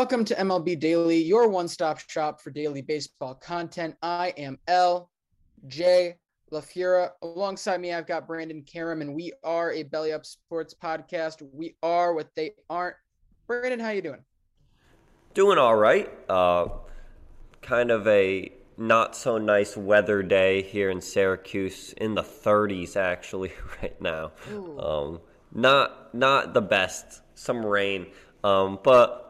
Welcome to MLB Daily, your one stop shop for daily baseball content. I am L.J. LaFura. Alongside me, I've got Brandon Karam, and we are a Belly Up Sports podcast. We are what they aren't. Brandon, how you doing? Doing all right. Uh, kind of a not so nice weather day here in Syracuse, in the 30s actually right now. Um, not not the best. Some rain, um, but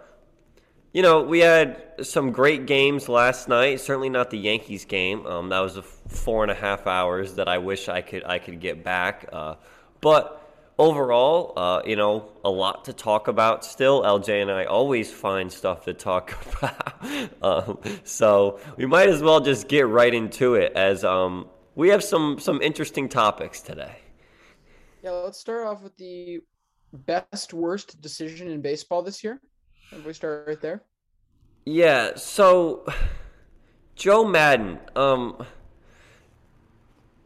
you know, we had some great games last night. Certainly not the Yankees game. Um, that was a four and a half hours that I wish I could I could get back. Uh, but overall, uh, you know, a lot to talk about. Still, LJ and I always find stuff to talk about. um, so we might as well just get right into it, as um, we have some some interesting topics today. Yeah, let's start off with the best worst decision in baseball this year. If we start right there. Yeah, so Joe Maddon. um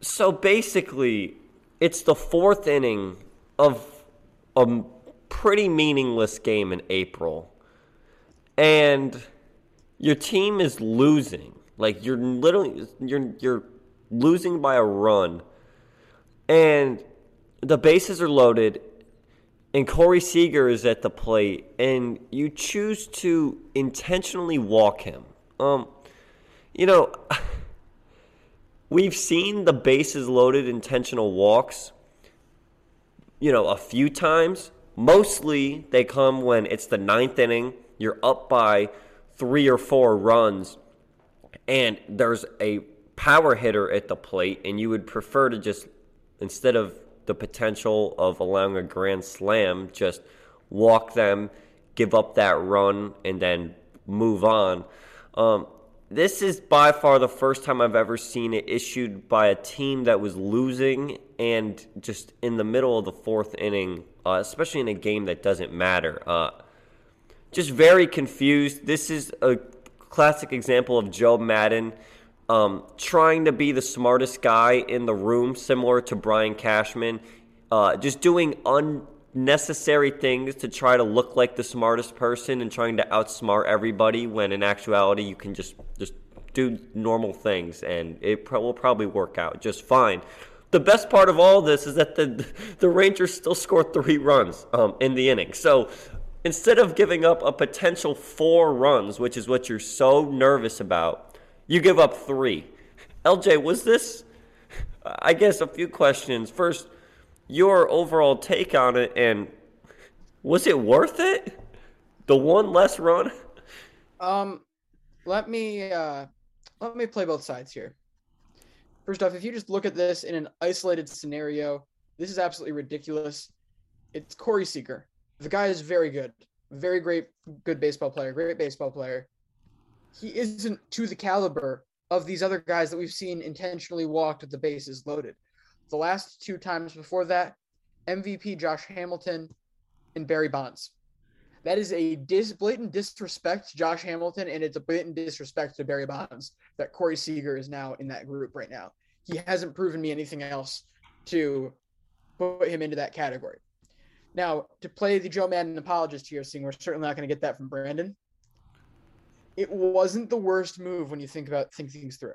so basically it's the fourth inning of a pretty meaningless game in April. And your team is losing. Like you're literally you're you're losing by a run. And the bases are loaded and Corey Seager is at the plate, and you choose to intentionally walk him. Um, you know, we've seen the bases loaded intentional walks, you know, a few times. Mostly they come when it's the ninth inning, you're up by three or four runs, and there's a power hitter at the plate, and you would prefer to just, instead of the potential of allowing a grand slam, just walk them, give up that run, and then move on. Um, this is by far the first time I've ever seen it issued by a team that was losing and just in the middle of the fourth inning, uh, especially in a game that doesn't matter. Uh, just very confused. This is a classic example of Joe Maddon um, trying to be the smartest guy in the room, similar to Brian Cashman, uh, just doing unnecessary things to try to look like the smartest person and trying to outsmart everybody when in actuality you can just just do normal things and it pro- will probably work out just fine. The best part of all this is that the the Rangers still scored three runs um, in the inning. So instead of giving up a potential four runs, which is what you're so nervous about, you give up three. LJ, was this, I guess, a few questions. First, your overall take on it, and was it worth it? The one less run? Um, let me uh, let me play both sides here. First off, if you just look at this in an isolated scenario, this is absolutely ridiculous. It's Corey Seager. The guy is very good, very great, good baseball player, great baseball player. He isn't to the caliber of these other guys that we've seen intentionally walked with the bases loaded. The last two times before that, MVP Josh Hamilton and Barry Bonds. That is a dis- blatant disrespect to Josh Hamilton, and it's a blatant disrespect to Barry Bonds that Corey Seager is now in that group right now. He hasn't proven me anything else to put him into that category. Now, to play the Joe Maddon apologist here, seeing we're certainly not going to get that from Brandon, it wasn't the worst move when you think about think things through.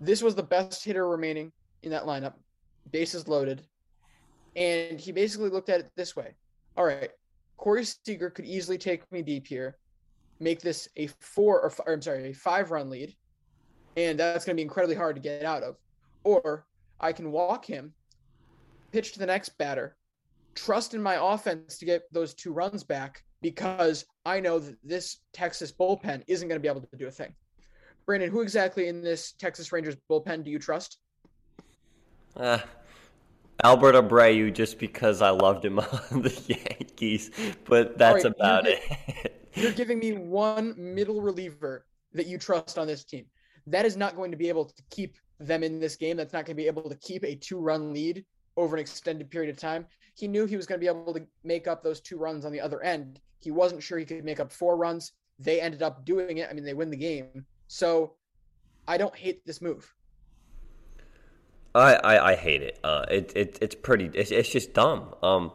This was the best hitter remaining in that lineup, bases loaded, and he basically looked at it this way: All right, Corey Seager could easily take me deep here, make this a four or, or I'm sorry, a five run lead, and that's going to be incredibly hard to get out of. Or I can walk him, pitch to the next batter, trust in my offense to get those two runs back because I know that this Texas bullpen isn't going to be able to do a thing. Brandon, who exactly in this Texas Rangers bullpen do you trust? Uh, Albert Abreu, just because I loved him on the Yankees, but that's right, about you're, it. you're giving me one middle reliever that you trust on this team. That is not going to be able to keep them in this game. That's not going to be able to keep a two run lead over an extended period of time. He knew he was going to be able to make up those two runs on the other end. He wasn't sure he could make up four runs. They ended up doing it. I mean, they win the game. So I don't hate this move. I, I, I hate it. Uh, it, it it's pretty. It's, it's just dumb. Um,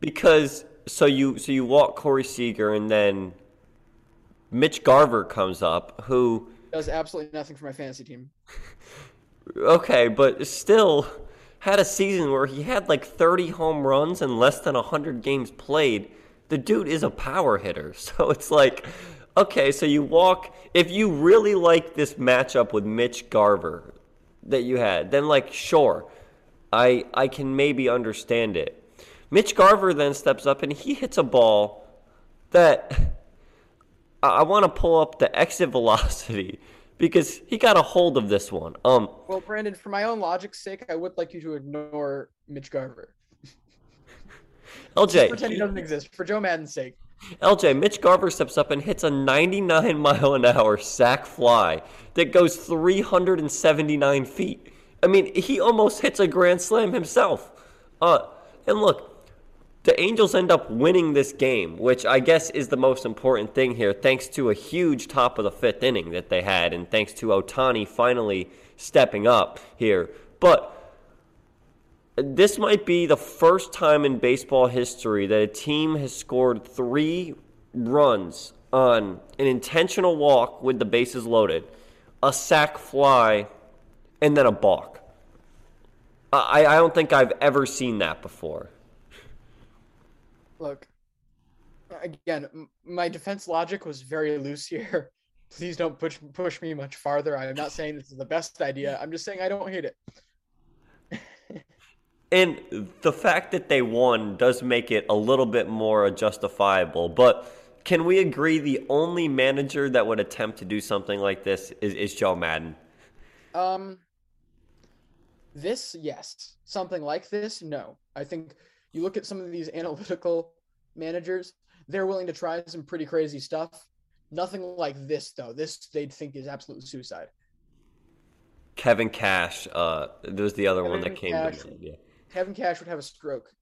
because so you so you walk Corey Seager and then Mitch Garver comes up who does absolutely nothing for my fantasy team. okay, but still had a season where he had like 30 home runs and less than 100 games played. The dude is a power hitter. So it's like, okay, so you walk. If you really like this matchup with Mitch Garver that you had, then like, sure, I, I can maybe understand it. Mitch Garver then steps up and he hits a ball that I want to pull up the exit velocity because he got a hold of this one. Um, well, Brandon, for my own logic's sake, I would like you to ignore Mitch Garver. LJ, Just pretend he doesn't exist for Joe Maddon's sake. LJ, Mitch Garver steps up and hits a 99 mile an hour sac fly that goes 379 feet. I mean, he almost hits a grand slam himself. Uh, and look, the Angels end up winning this game, which I guess is the most important thing here, thanks to a huge top of the fifth inning that they had, and thanks to Ohtani finally stepping up here. But this might be the first time in baseball history that a team has scored three runs on an intentional walk with the bases loaded, a sac fly, and then a balk. I, I don't think I've ever seen that before look, again, my defense logic was very loose here. Please don't push push me much farther. I am not saying this is the best idea. I'm just saying I don't hate it. and the fact that they won does make it a little bit more justifiable. But can we agree the only manager that would attempt to do something like this is, is Joe Maddon? Um, this yes, something like this, no. I think you look at some of these analytical managers, they're willing to try some pretty crazy stuff. Nothing like this though. This they'd think is absolute suicide. Kevin Cash, uh, there's the other Kevin one that came Cash, to mind. Yeah. Kevin Cash would have a stroke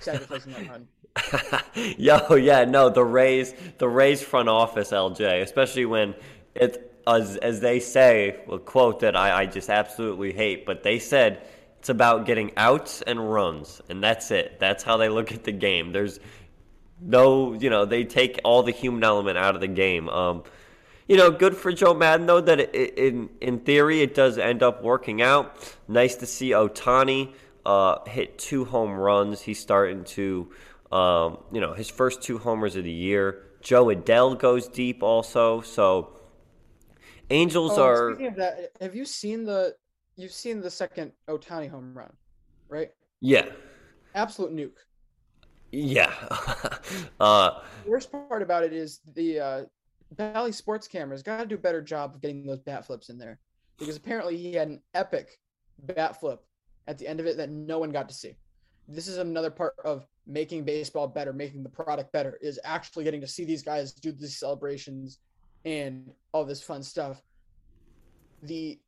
sacrificing that run. Yo, yeah, no, the Rays, the Rays front office, LJ, especially when it, as as they say, a quote that I, I just absolutely hate, but they said it's about getting outs and runs, and that's it. That's how they look at the game. There's no, you know, they take all the human element out of the game. Um, you know, good for Joe Maddon though that it, in in theory it does end up working out. Nice to see Ohtani uh, hit two home runs. He's starting to Um, you know, his first two homers of the year. Joe Adell goes deep also. So Angels Oh, are. Speaking of that, have you seen the you've seen the second Ohtani home run, right? Yeah. Absolute nuke. Yeah. uh, The worst part about it is the uh, Bally Sports cameras got to do a better job of getting those bat flips in there because apparently he had an epic bat flip at the end of it that no one got to see. This is another part of making baseball better, making the product better, is actually getting to see these guys do these celebrations and all this fun stuff. The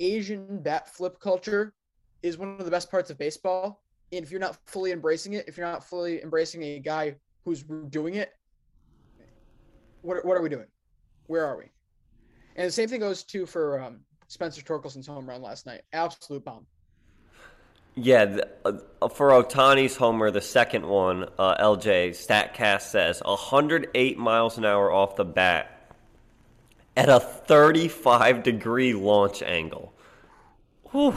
Asian bat flip culture is one of the best parts of baseball. And if you're not fully embracing it, if you're not fully embracing a guy who's doing it, what, what are we doing? Where are we? And the same thing goes too for um, Spencer Torkelson's home run last night. Absolute bomb. Yeah, the, uh, for Ohtani's homer, the second one, uh, LJ Statcast says 108 miles an hour off the bat at a 35 degree launch angle. Whew.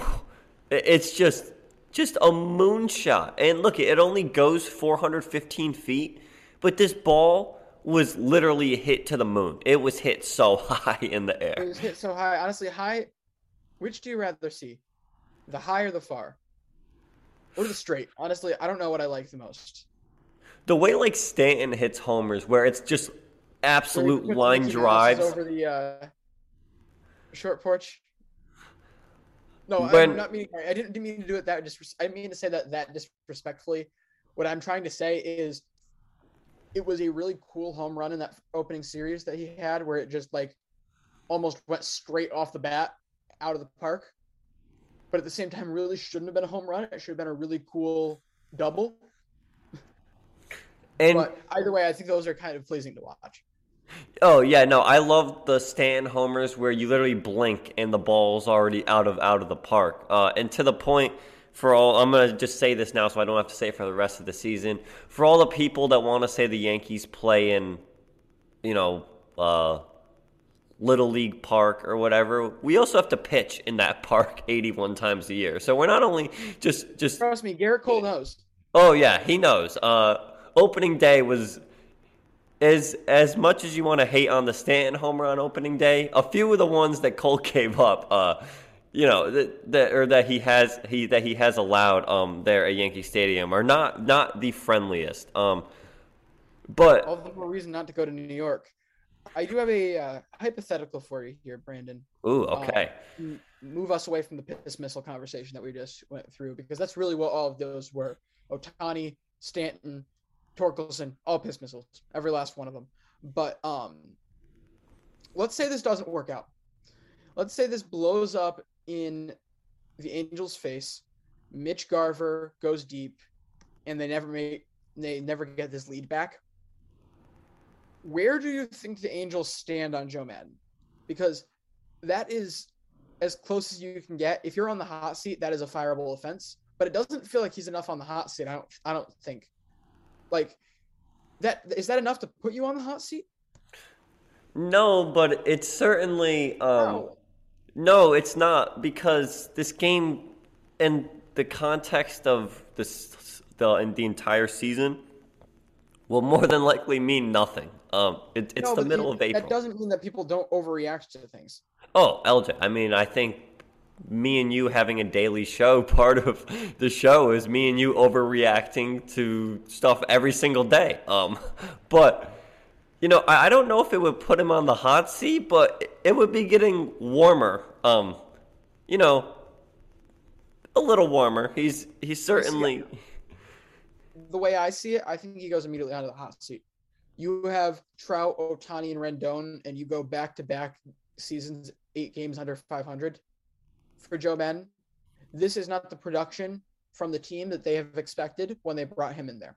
It's just just a moonshot. And look, it only goes 415 feet, but this ball was literally hit to the moon. It was hit so high in the It air. was hit so high. Honestly, high. Which do you rather see, the high or the far, or the straight? Honestly, I don't know what I like the most. The way like Stanton hits homers, where it's just absolute line drives. over the uh, short porch. No, When- I'm not meaning. I didn't, mean to do it that. Just I mean to say that that disrespectfully. What I'm trying to say is, it was a really cool home run in that opening series that he had, where it just like almost went straight off the bat out of the park. But at the same time, really shouldn't have been a home run. It should have been a really cool double. And but either way, I think those are kind of pleasing to watch. Oh yeah, no, I love the Stanton homers where you literally blink and the ball's already out of out of the park. Uh, and to the point, for all I'm gonna just say this now, so I don't have to say it for the rest of the season. For all the people that want to say the Yankees play in, you know, uh, Little League Park or whatever, we also have to pitch in that park 81 times a year. So we're not only just just Trust me, Gerrit Cole knows. Oh yeah, he knows. Uh, opening day was as as much as you want to hate on the Stanton home run opening day. A few of the ones that Cole gave up, uh, you know, that, that or that he has he that he has allowed um there at Yankee Stadium are not not the friendliest. Um, but All the more reason not to go to New York. I do have a uh, hypothetical for you here, Brandon. ooh, Uh, okay, move us away from the piss missile conversation that we just went through because that's really what all of those were. Ohtani, Stanton, Torkelson, all piss missiles, every last one of them. But um, let's say this doesn't work out. Let's say this blows up in the Angels' face. Mitch Garver goes deep, and they never make they never get this lead back. Where do you think the Angels stand on Joe Maddon? Because that is as close as you can get. If you're on the hot seat, that is a fireable offense. But it doesn't feel like he's enough on the hot seat. I don't. I don't think. Like that is that enough to put you on the hot seat? no, but it's certainly um. No. No, it's not because this game, in the context of this, the in the entire season, will more than likely mean nothing. Um, it, it's No, the middle you- of April. That doesn't mean that people don't overreact to things. Oh, LJ, I mean, I think me and you having a daily show, part of the show is me and you overreacting to stuff every single day. Um, but you know, I, I don't know if it would put him on the hot seat, but it- would be getting warmer. Um, you know, a little warmer. He's he's certainly. The way I see it, I think he goes immediately onto the hot seat. You have Trout, Ohtani, and Rendon, and you go back to back seasons, eight games under 500 for Joe Maddon. This is not the production from the team that they have expected when they brought him in there.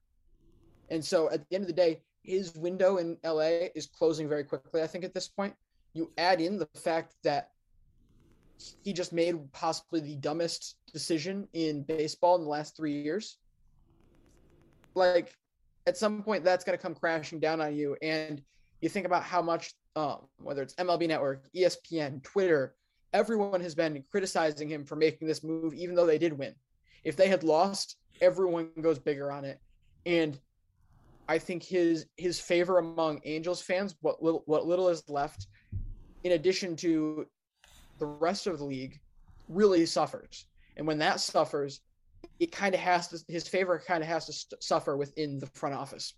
And so at the end of the day, his window in LA is closing very quickly, I think, at this point. You add in the fact that he just made possibly the dumbest decision in baseball in the last three years. Like, at some point, that's going to come crashing down on you. And you think about how much, um, whether it's MLB Network, ESPN, Twitter, everyone has been criticizing him for making this move, even though they did win. If they had lost, everyone goes bigger on it. And I think his his favor among Angels fans, what little what little is left, in addition to the rest of the league, really suffers. And when that suffers, it kind of has to his favor kind of has to st- suffer within the front office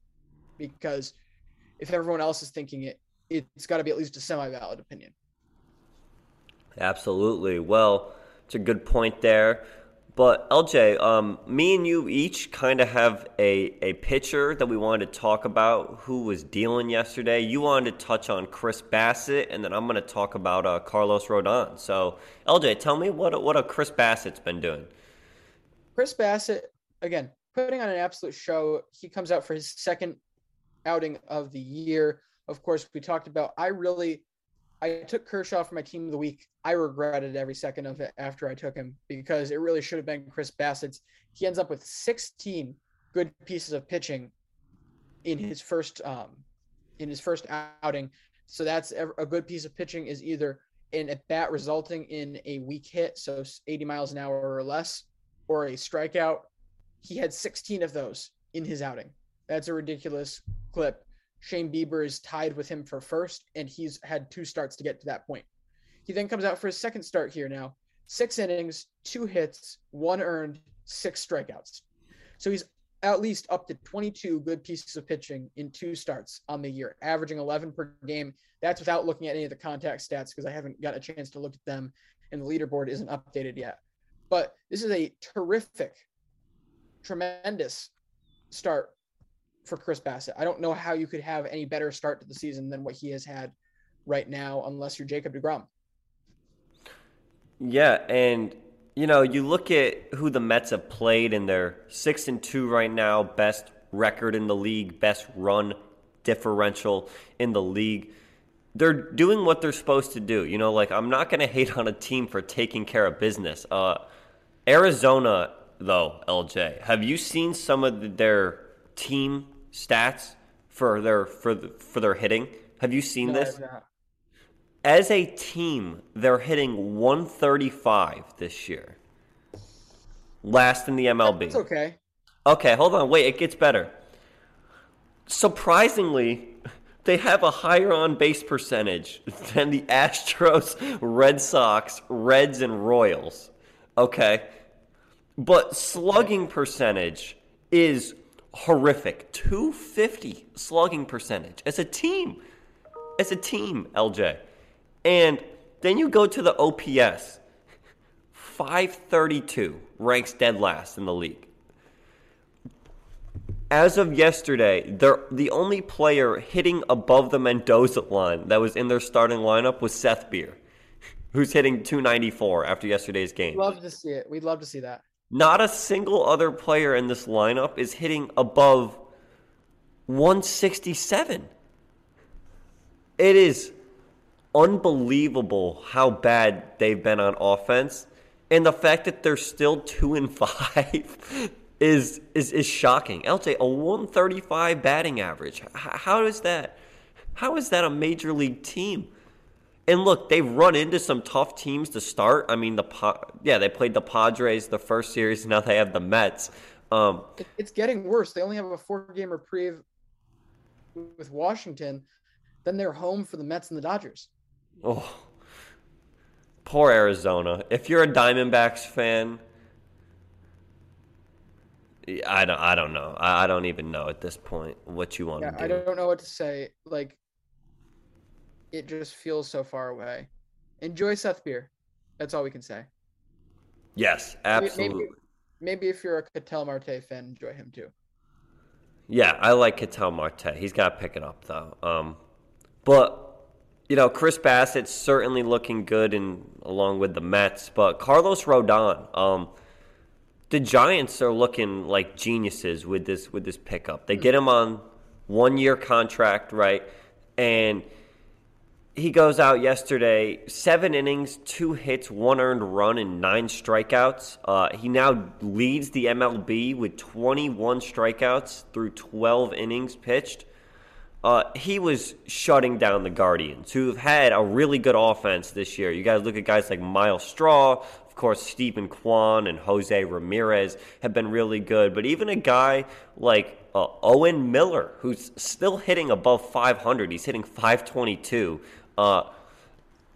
because if everyone else is thinking it, it's got to be at least a semi-valid opinion. Absolutely. Well, it's a good point there. But LJ, um, me and you each kind of have a, a pitcher that we wanted to talk about who was dealing yesterday. You wanted to touch on Chris Bassitt, and then I'm going to talk about uh, Carlos Rodon. So, LJ, tell me what what a Chris Bassitt's been doing. Chris Bassitt, again, putting on an absolute show. He comes out for his second outing of the year. Of course, we talked about. I really I took Kershaw for my team of the week. I regretted every second of it after I took him because it really should have been Chris Bassitt's. He ends up with 16 good pieces of pitching in his first um, in his first outing. So that's a good piece of pitching is either in a bat resulting in a weak hit, so 80 miles an hour or less, or a strikeout. He had 16 of those in his outing. That's a ridiculous clip. Shane Bieber is tied with him for first, and he's had two starts to get to that point. He then comes out for his second start here now. Six innings, two hits, one earned, six strikeouts. So he's at least up to 22 good pieces of pitching in two starts on the year, averaging 11 per game. That's without looking at any of the contact stats because I haven't got a chance to look at them and the leaderboard isn't updated yet. But this is a terrific, tremendous start for Chris Bassitt. I don't know how you could have any better start to the season than what he has had right now, unless you're Jacob DeGrom. Yeah, and you know, you look at who the Mets have played, and they're six and two right now, best record in the league, best run differential in the league. They're doing what they're supposed to do. You know, like I'm not going to hate on a team for taking care of business. Uh, Arizona, though, LJ, have you seen some of the, their team stats for their for the, for their hitting? Have you seen no, this? As a team, they're hitting 135 this year. Last in the MLB. That's okay. Okay, hold on. Wait, it gets better. Surprisingly, they have a higher on base percentage than the Astros, Red Sox, Reds, and Royals. Okay? But slugging percentage is horrific. 250 slugging percentage as a team. As a team, LJ. And then you go to the OPS. 532 ranks dead last in the league. As of yesterday, the only player hitting above the Mendoza line that was in their starting lineup was Seth Beer, who's hitting 294 after yesterday's game. Love to see it. We'd love to see that. Not a single other player in this lineup is hitting above 167. It is unbelievable how bad they've been on offense. And the fact that they're still two and five is is is shocking. LJ, a 135 batting average. How is that? How is that a major league team? And look, they've run into some tough teams to start. I mean, the yeah, they played the Padres the first series. Now they have the Mets. Um, it's getting worse. They only have a four-game reprieve with Washington. Then they're home for the Mets and the Dodgers. Oh, poor Arizona. If you're a Diamondbacks fan, I don't. I don't know. I, don't even know at this point what you want yeah, to do. I don't know what to say. Like it just feels so far away. Enjoy Seth Beer. That's all we can say. Yes, absolutely. Maybe, maybe if you're a Ketel Marte fan, enjoy him too. Yeah, I like Ketel Marte. He's got to pick it up though. Um, but you know, Chris Bassitt's certainly looking good, and along with the Mets. But Carlos Rodon, um, the Giants are looking like geniuses with this with this pickup. They get him on one year contract, right, and he goes out yesterday, seven innings, two hits, one earned run, and nine strikeouts. Uh, he now leads the MLB with 21 strikeouts through 12 innings pitched. Uh, he was shutting down the Guardians, who have had a really good offense this year. You guys look at guys like Myles Straw, of course, Steven Kwan and Jose Ramirez have been really good. But even a guy like uh, Owen Miller, who's still hitting above 500. He's hitting 522. Uh,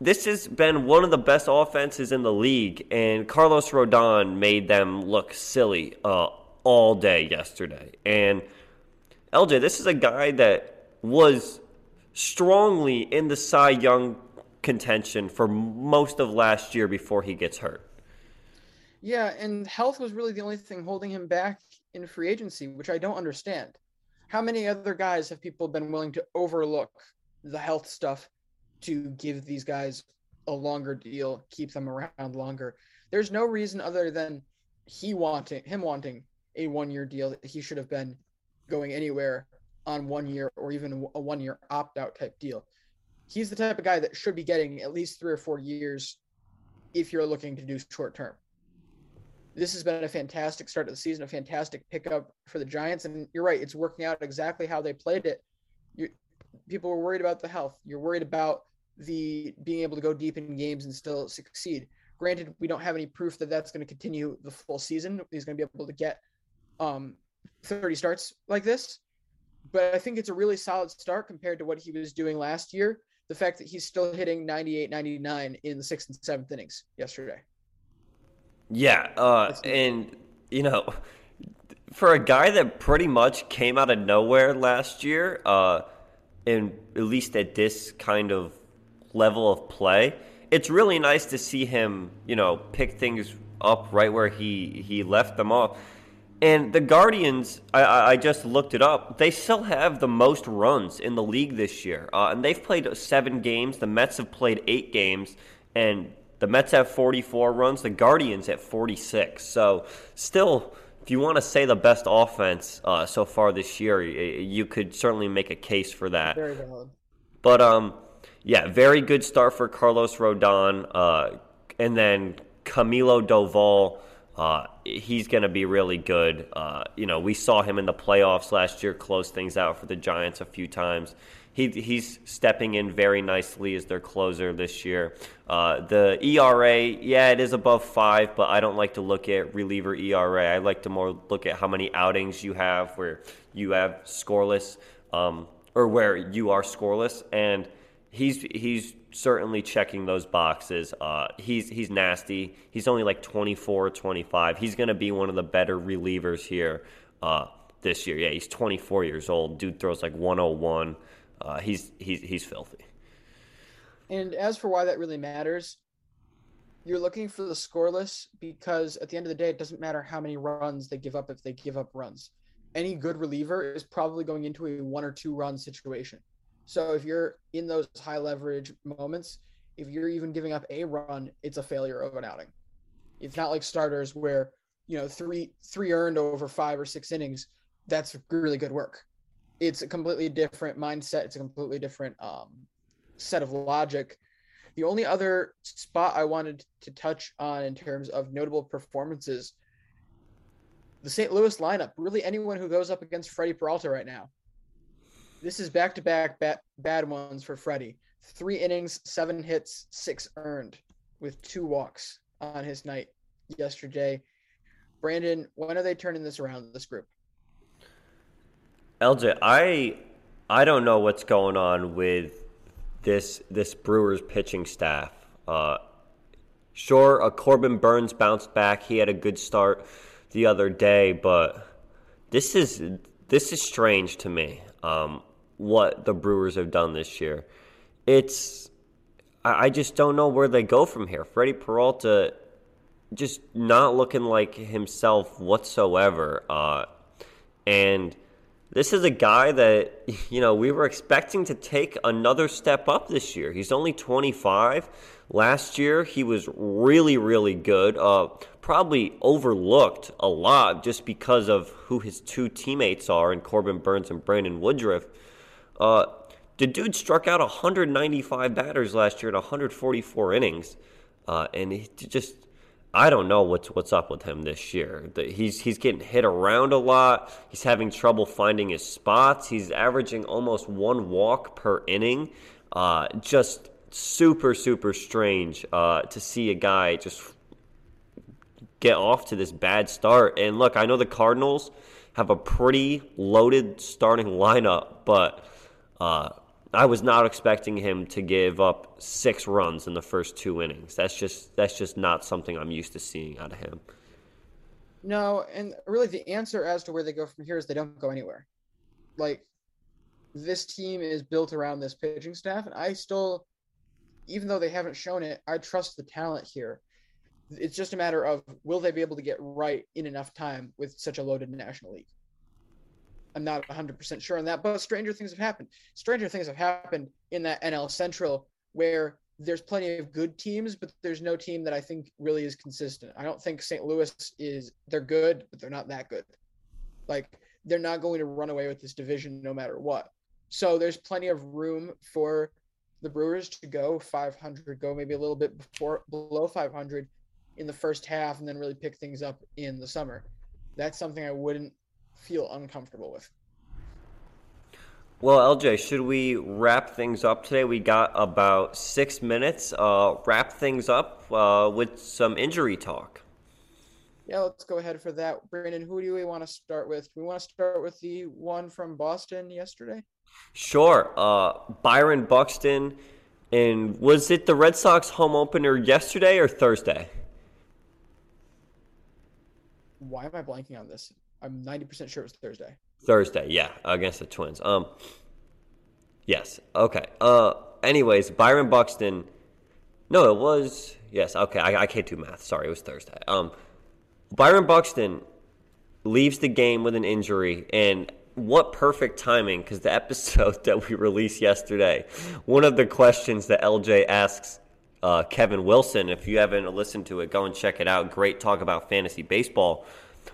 this has been one of the best offenses in the league, and Carlos Rodon made them look silly uh, all day yesterday. And LJ, this is a guy that was strongly in the Cy Young contention for most of last year before he gets hurt. Yeah, and health was really the only thing holding him back in free agency, which I don't understand. How many other guys have people been willing to overlook the health stuff to give these guys a longer deal, keep them around longer. There's no reason other than he wanting him wanting a one year deal that he should have been going anywhere on one year or even a one year opt out type deal. He's the type of guy that should be getting at least three or four years if you're looking to do short term. This has been a fantastic start to the season, a fantastic pickup for the Giants. And you're right, it's working out exactly how they played it. You, people were worried about the health. You're worried about the being able to go deep in games and still succeed. Granted, we don't have any proof that that's going to continue the full season. He's going to be able to get um, 30 starts like this, but I think it's a really solid start compared to what he was doing last year. The fact that he's still hitting 98, 99 in the sixth and seventh innings yesterday. Yeah, uh, and you know, for a guy that pretty much came out of nowhere last year, uh, and at least at this kind of level of play, it's really nice to see him, you know, pick things up right where he he left them off. And the Guardians, I, I just looked it up. They still have the most runs in the league this year, uh, and they've played seven games. The Mets have played eight games, and the Mets have 44 runs. The Guardians at 46. So still if you want to say the best offense uh, so far this year, you could certainly make a case for that. Very valid. But um, yeah, very good start for Carlos Rodon, uh, and then Camilo Doval. Uh, he's going to be really good. Uh, you know, we saw him in the playoffs last year close things out for the Giants a few times he, he's stepping in very nicely as their closer this year. Uh, the ERA, yeah, it is above five, but I don't like to look at reliever ERA. I like to more look at how many outings you have where you have scoreless, um, or where you are scoreless, and he's he's certainly checking those boxes. Uh, he's he's nasty. He's only like 24 25. He's going to be one of the better relievers here uh, this year. Yeah, he's 24 years old. Dude throws like 101. Uh, he's he's he's filthy. And as for why that really matters, you're looking for the scoreless because at the end of the day, it doesn't matter how many runs they give up if they give up runs. Any good reliever is probably going into a one or two run situation. So if you're in those high leverage moments, if you're even giving up a run, it's a failure of an outing. It's not like starters where, you know, three three earned over five or six innings, that's really good work it's a completely different mindset. It's a completely different um, set of logic. The only other spot I wanted to touch on in terms of notable performances, the St. Louis lineup. Really, anyone who goes up against Freddie Peralta right now. This is back-to-back bad, bad ones for Freddie. Three innings, seven hits, six earned, with two walks on his night yesterday. Brandon, when are they turning this around? This group. LJ, I I don't know what's going on with this this Brewers pitching staff. Uh, sure, uh, Corbin Burnes bounced back. He had a good start the other day, but this is this is strange to me. Um, what the Brewers have done this year, it's I, just don't know where they go from here. Freddie Peralta just not looking like himself whatsoever, uh, and this is a guy that, you know, we were expecting to take another step up this year. He's only 25. Last year, he was really, really good. Uh, probably overlooked a lot just because of who his two teammates are in Corbin Burnes and Brandon Woodruff. Uh, the dude struck out 195 batters last year in 144 innings. Uh, and he just I don't know what's what's up with him this year. He's he's getting hit around a lot. He's having trouble finding his spots. He's averaging almost one walk per inning. Uh, just super super strange uh, to see a guy just get off to this bad start. And look, I know the Cardinals have a pretty loaded starting lineup, but uh, I was not expecting him to give up six runs in the first two innings. That's just that's just not something I'm used to seeing out of him. No, and really the answer as to where they go from here is they don't go anywhere. Like this team is built around this pitching staff, and I still, even though they haven't shown it, I trust the talent here. It's just a matter of will they be able to get right in enough time with such a loaded National League. I'm not 100% sure on that, but stranger things have happened. Stranger things have happened in that NL Central where there's plenty of good teams, but there's no team that I think really is consistent. I don't think St. Louis is, they're good, but they're not that good. Like, they're not going to run away with this division no matter what. So there's plenty of room for the Brewers to go 500, go maybe a little bit before below 500 in the first half, and then really pick things up in the summer. That's something I wouldn't feel uncomfortable with. Well, LJ, should we wrap things up today? We got about six minutes. Uh, wrap things up uh, with some injury talk. Yeah, let's go ahead for that. Brandon, who do we want to start with? Do we want to start with the one from Boston yesterday? Sure. Uh, Byron Buxton. And was it the Red Sox home opener yesterday or Thursday? Why am I blanking on this? I'm 90% sure it was Thursday. Thursday, yeah, against the Twins. Um, yes, okay. Uh, anyways, Byron Buxton. No, it was yes. Okay, I, I can't do math. Sorry, it was Thursday. Um, Byron Buxton leaves the game with an injury, and what perfect timing because the episode that we released yesterday, one of the questions that LJ asks uh, Kevin Wilson, if you haven't listened to it, go and check it out. Great talk about fantasy baseball.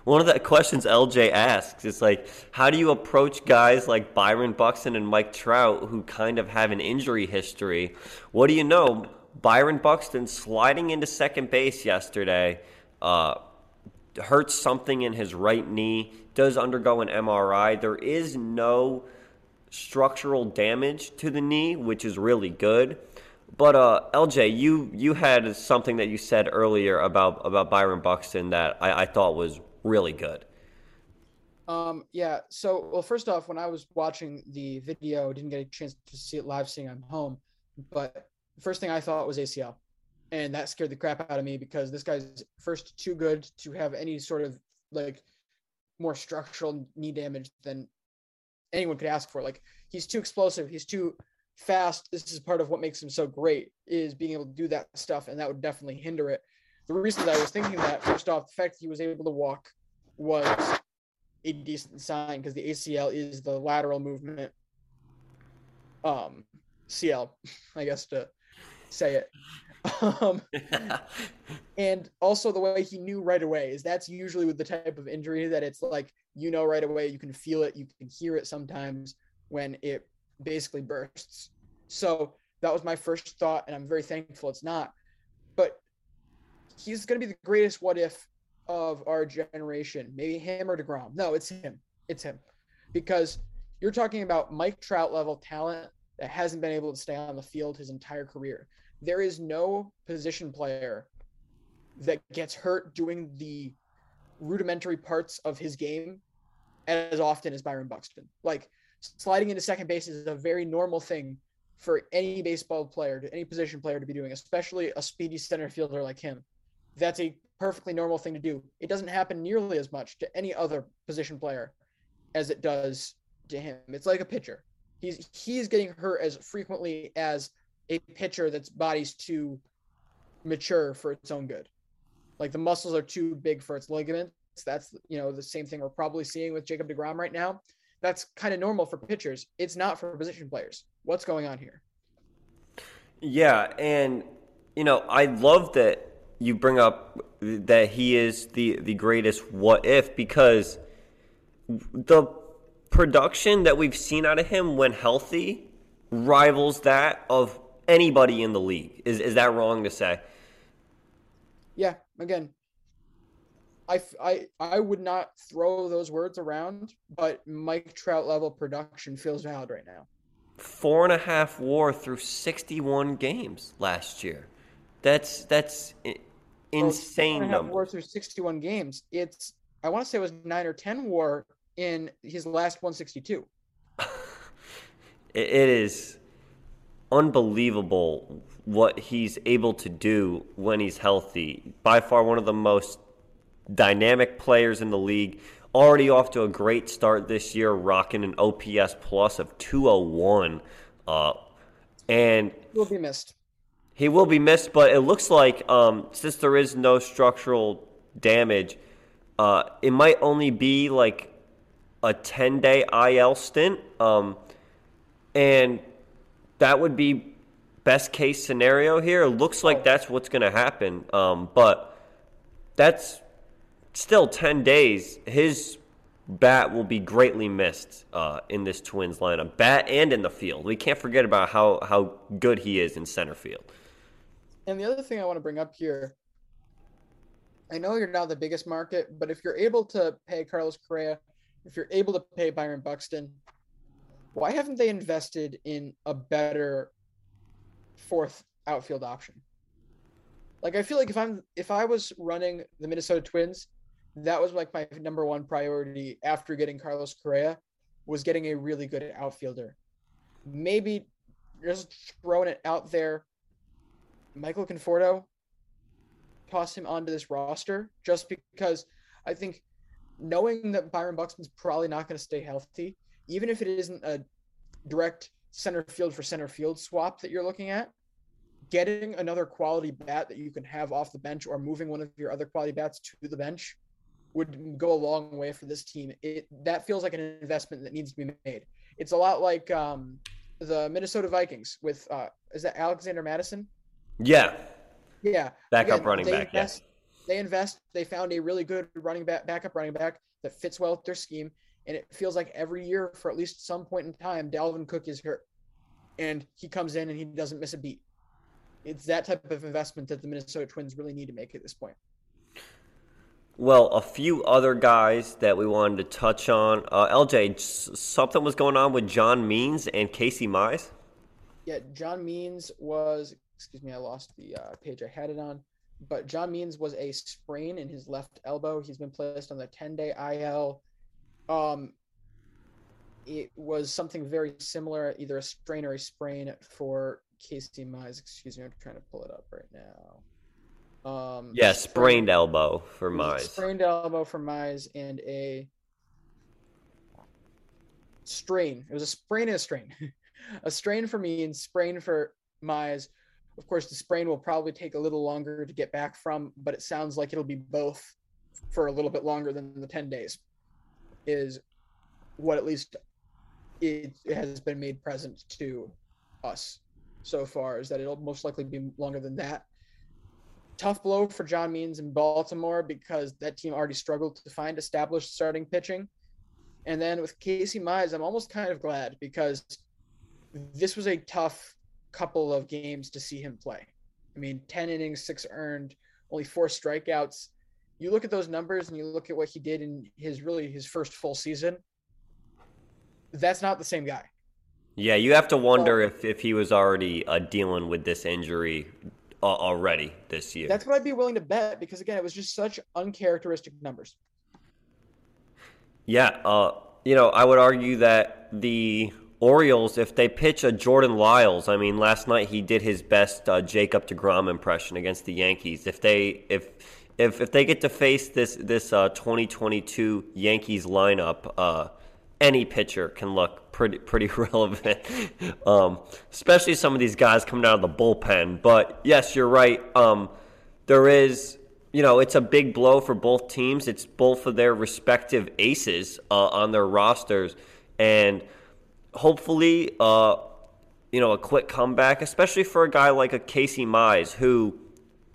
One of the questions LJ asks is like, how do you approach guys like Byron Buxton and Mike Trout who kind of have an injury history? What do you know? Byron Buxton sliding into second base yesterday uh, hurts something in his right knee, does undergo an MRI. There is no structural damage to the knee, which is really good. But uh, LJ, you you had something that you said earlier about about Byron Buxton that I, I thought was really good. Um, yeah. So, well, first off, when I was watching the video, didn't get a chance to see it live, seeing I'm home. But the first thing I thought was ACL, and that scared the crap out of me because this guy's first too good to have any sort of like more structural knee damage than anyone could ask for. Like he's too explosive, he's too fast. This is part of what makes him so great is being able to do that stuff, and that would definitely hinder it the reason that I was thinking that first off, the fact that he was able to walk was a decent sign because the ACL is the lateral movement. Um, CL, I guess to say it. Um, and also the way he knew right away is that's usually with the type of injury that it's like you know right away, you can feel it, you can hear it sometimes when it basically bursts. So that was my first thought, and I'm very thankful it's not. But he's going to be the greatest what if of our generation. Maybe him or DeGrom. No, it's him. It's him. Because you're talking about Mike Trout level talent that hasn't been able to stay on the field his entire career. There is no position player that gets hurt doing the rudimentary parts of his game as often as Byron Buxton. Like sliding into second base is a very normal thing for any baseball player, to any position player to be doing, especially a speedy center fielder like him that's a perfectly normal thing to do. It doesn't happen nearly as much to any other position player as it does to him. It's like a pitcher. He's he's getting hurt as frequently as a pitcher that's body's too mature for its own good. Like the muscles are too big for its ligaments. That's you know the same thing we're probably seeing with Jacob DeGrom right now. That's kind of normal for pitchers. It's not for position players. What's going on here? Yeah, and you know, I love that you bring up that he is the the greatest what if because the production that we've seen out of him when healthy rivals that of anybody in the league. Is is that wrong to say? Yeah, again, I, I, I would not throw those words around, but Mike Trout level production feels valid right now. Four and a half WAR through sixty-one games last year. That's that's insane number. War through 61 games. It's I want to say it was nine or 10 WAR in his last 162. it is unbelievable what he's able to do when he's healthy. By far, one of the most dynamic players in the league. Already off to a great start this year, rocking an OPS plus of 201. Uh, and will be missed. He will be missed, but it looks like um, since there is no structural damage, uh, it might only be like a 10 day IL stint. Um, and that would be best case scenario here. It looks like that's what's going to happen. Um, but that's still 10 days. His bat will be greatly missed uh, in this Twins lineup, bat and in the field. We can't forget about how, how good he is in center field. And the other thing I want to bring up here I know you're not the biggest market, but if you're able to pay Carlos Correa, if you're able to pay Byron Buxton, why haven't they invested in a better fourth outfield option? Like I feel like if I'm if I was running the Minnesota Twins, that was like my number one priority after getting Carlos Correa was getting a really good outfielder. Maybe just throwing it out there. Michael Conforto, toss him onto this roster just because I think knowing that Byron Buxton's probably not going to stay healthy, even if it isn't a direct center field for center field swap that you're looking at, getting another quality bat that you can have off the bench or moving one of your other quality bats to the bench would go a long way for this team. It that feels like an investment that needs to be made. It's a lot like um, the Minnesota Vikings with uh, is that Alexander Mattison? Yeah, yeah. Backup Again, running back. Invest, yeah. They invest. They found a really good running back, backup running back that fits well with their scheme. And it feels like every year, for at least some point in time, Dalvin Cook is hurt, and he comes in and he doesn't miss a beat. It's that type of investment that the Minnesota Twins really need to make at this point. Well, a few other guys that we wanted to touch on. Uh, LJ, something was going on with John Means and Casey Mize. Yeah, John Means was excuse me, I lost the uh, page I had it on. But John Means was a sprain in his left elbow. He's been placed on the 10 day IL. Um, it was something very similar, either a strain or a sprain for Casey Mize. Excuse me, I'm trying to pull it up right now. Um, yeah, sprained elbow for Mize. Sprained elbow for Mize and a strain. It was a sprain and a strain. a strain for me and sprain for Mize of course, the sprain will probably take a little longer to get back from, but it sounds like it'll be both for a little bit longer than the 10 days, is what at least it, has been made present to us so far, is that it'll most likely be longer than that. Tough blow for John Means in Baltimore because that team already struggled to find established starting pitching. And then with Casey Mize, I'm almost kind of glad because this was a tough couple of games to see him play. I mean, 10 innings, six earned, only four strikeouts. You look at those numbers and you look at what he did in his really his first full season. That's not the same guy. Yeah, you have to wonder if, if he was already uh, dealing with this injury uh, already this year. That's what I'd be willing to bet because again, it was just such uncharacteristic numbers. Yeah, uh, you know, I would argue that the Orioles, if they pitch a Jordan Lyles, I mean, last night he did his best uh, Jacob Degrom impression against the Yankees. If they if if if they get to face this this uh, 2022 Yankees lineup, uh, any pitcher can look pretty pretty relevant, um, especially some of these guys coming out of the bullpen. But yes, you're right. Um, there is you know, it's a big blow for both teams. It's both of their respective aces uh, on their rosters, and hopefully, uh, you know, a quick comeback, especially for a guy like a Casey Mize, who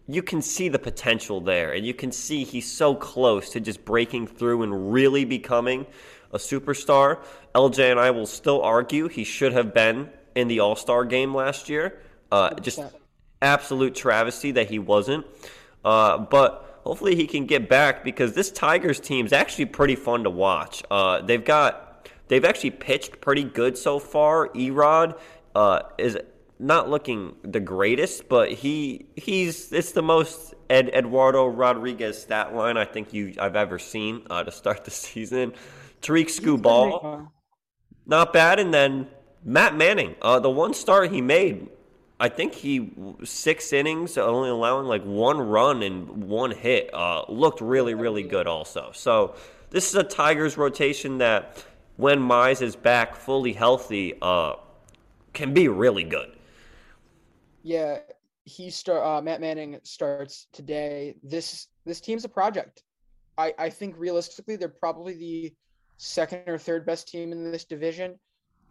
you can see the potential there, and you can see he's so close to just breaking through and really becoming a superstar. LJ and I will still argue he should have been in the All Star game last year. Uh, just absolute travesty that he wasn't. Uh, but hopefully he can get back because this Tigers team is actually pretty fun to watch. Uh, they've got They've actually pitched pretty good so far. Erod uh, is not looking the greatest, but he he's it's the most Ed, Eduardo Rodriguez stat line I think you I've ever seen uh, to start the season. Tarik Skubal, not bad. And then Matt Manning, uh, the one start he made, I think he six innings, only allowing like one run and one hit, uh, looked really, really good also. So this is a Tigers rotation that, when Mize is back fully healthy, uh, can be really good. Yeah, he start. Uh, Matt Manning starts today. This this team's a project. I I think realistically they're probably the second or third best team in this division.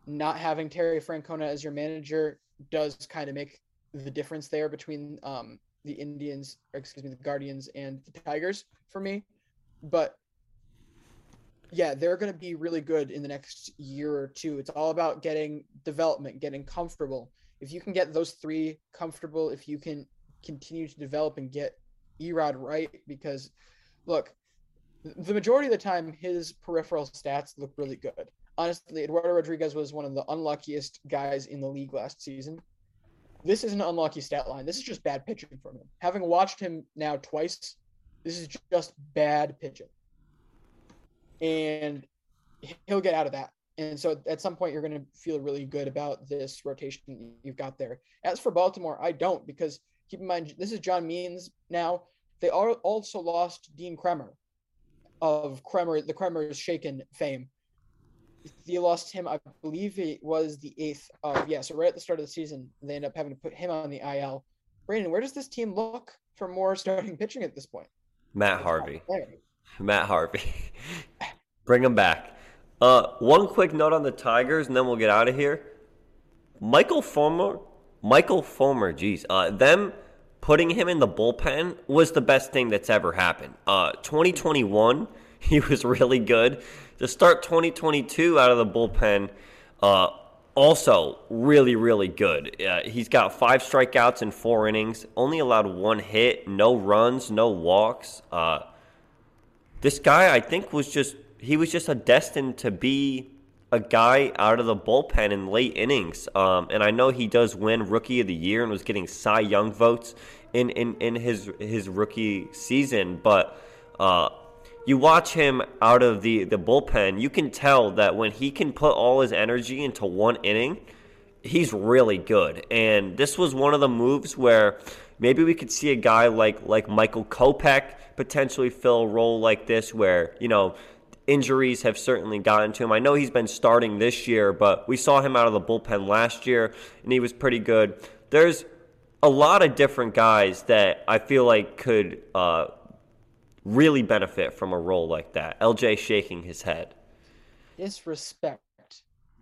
Not having Terry Francona as your manager does kind of make the difference there between um, the Indians, excuse me, the Guardians and the Tigers for me. But yeah, they're going to be really good in the next year or two. It's all about getting development, getting comfortable. If you can get those three comfortable, if you can continue to develop and get Erod right, because look, the majority of the time his peripheral stats look really good. Honestly, Eduardo Rodriguez was one of the unluckiest guys in the league last season. This is an unlucky stat line. This is just bad pitching from him. Having watched him now twice, this is just bad pitching and he'll get out of that. And so at some point, you're going to feel really good about this rotation you've got there. As for Baltimore, I don't because keep in mind, this is John Means now. They are also lost Dean Kremer of Kremer, the Kremer's Shaken fame. They lost him, I believe it was the eighth of, yeah, so right at the start of the season, they end up having to put him on the IL. Brandon, where does this team look for more starting pitching at this point? Matt Harvey. Matt Harvey. Bring him back. Uh, one quick note on the Tigers, and then we'll get out of here. Michael Fulmer, Michael Fulmer, geez, uh, them putting him in the bullpen was the best thing that's ever happened. Uh, 2021, he was really good. To start 2022 out of the bullpen, uh, also really, really good. Uh, he's got five strikeouts in four innings, only allowed one hit, no runs, no walks. Uh, this guy, I think, was just he was just a destined to be a guy out of the bullpen in late innings. Um, and I know he does win Rookie of the Year and was getting Cy Young votes in in, in his his rookie season, but. Uh, you watch him out of the, the bullpen, you can tell that when he can put all his energy into one inning, he's really good. And this was one of the moves where maybe we could see a guy like like Michael Kopech potentially fill a role like this where, you know, injuries have certainly gotten to him. I know he's been starting this year, but we saw him out of the bullpen last year and he was pretty good. There's a lot of different guys that I feel like could uh, really benefit from a role like that. LJ shaking his head. Disrespect.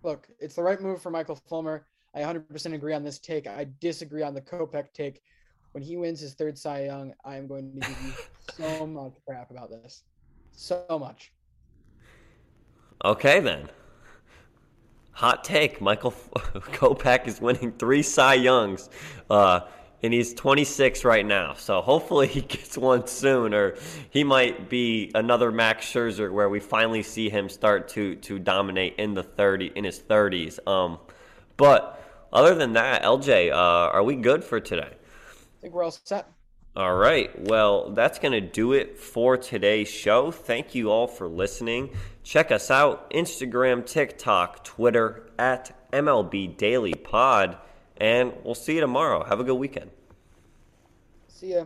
Look, it's the right move for Michael Fulmer. I 100% agree on this take. I disagree on the Kopech take when he wins his third Cy Young, I am going to give you so much crap about this. So much. Okay, then. Hot take. Michael Kopech is winning three Cy Youngs. Uh, and he's 26 right now. So hopefully he gets one soon, or he might be another Max Scherzer where we finally see him start to to dominate in the 30 in his 30s. Um, but other than that, LJ, uh, are we good for today? Think we're all set. All right. Well, that's going to do it for today's show. Thank you all for listening. Check us out Instagram, TikTok, Twitter at MLB Daily Pod. And we'll see you tomorrow. Have a good weekend. See ya.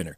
winner.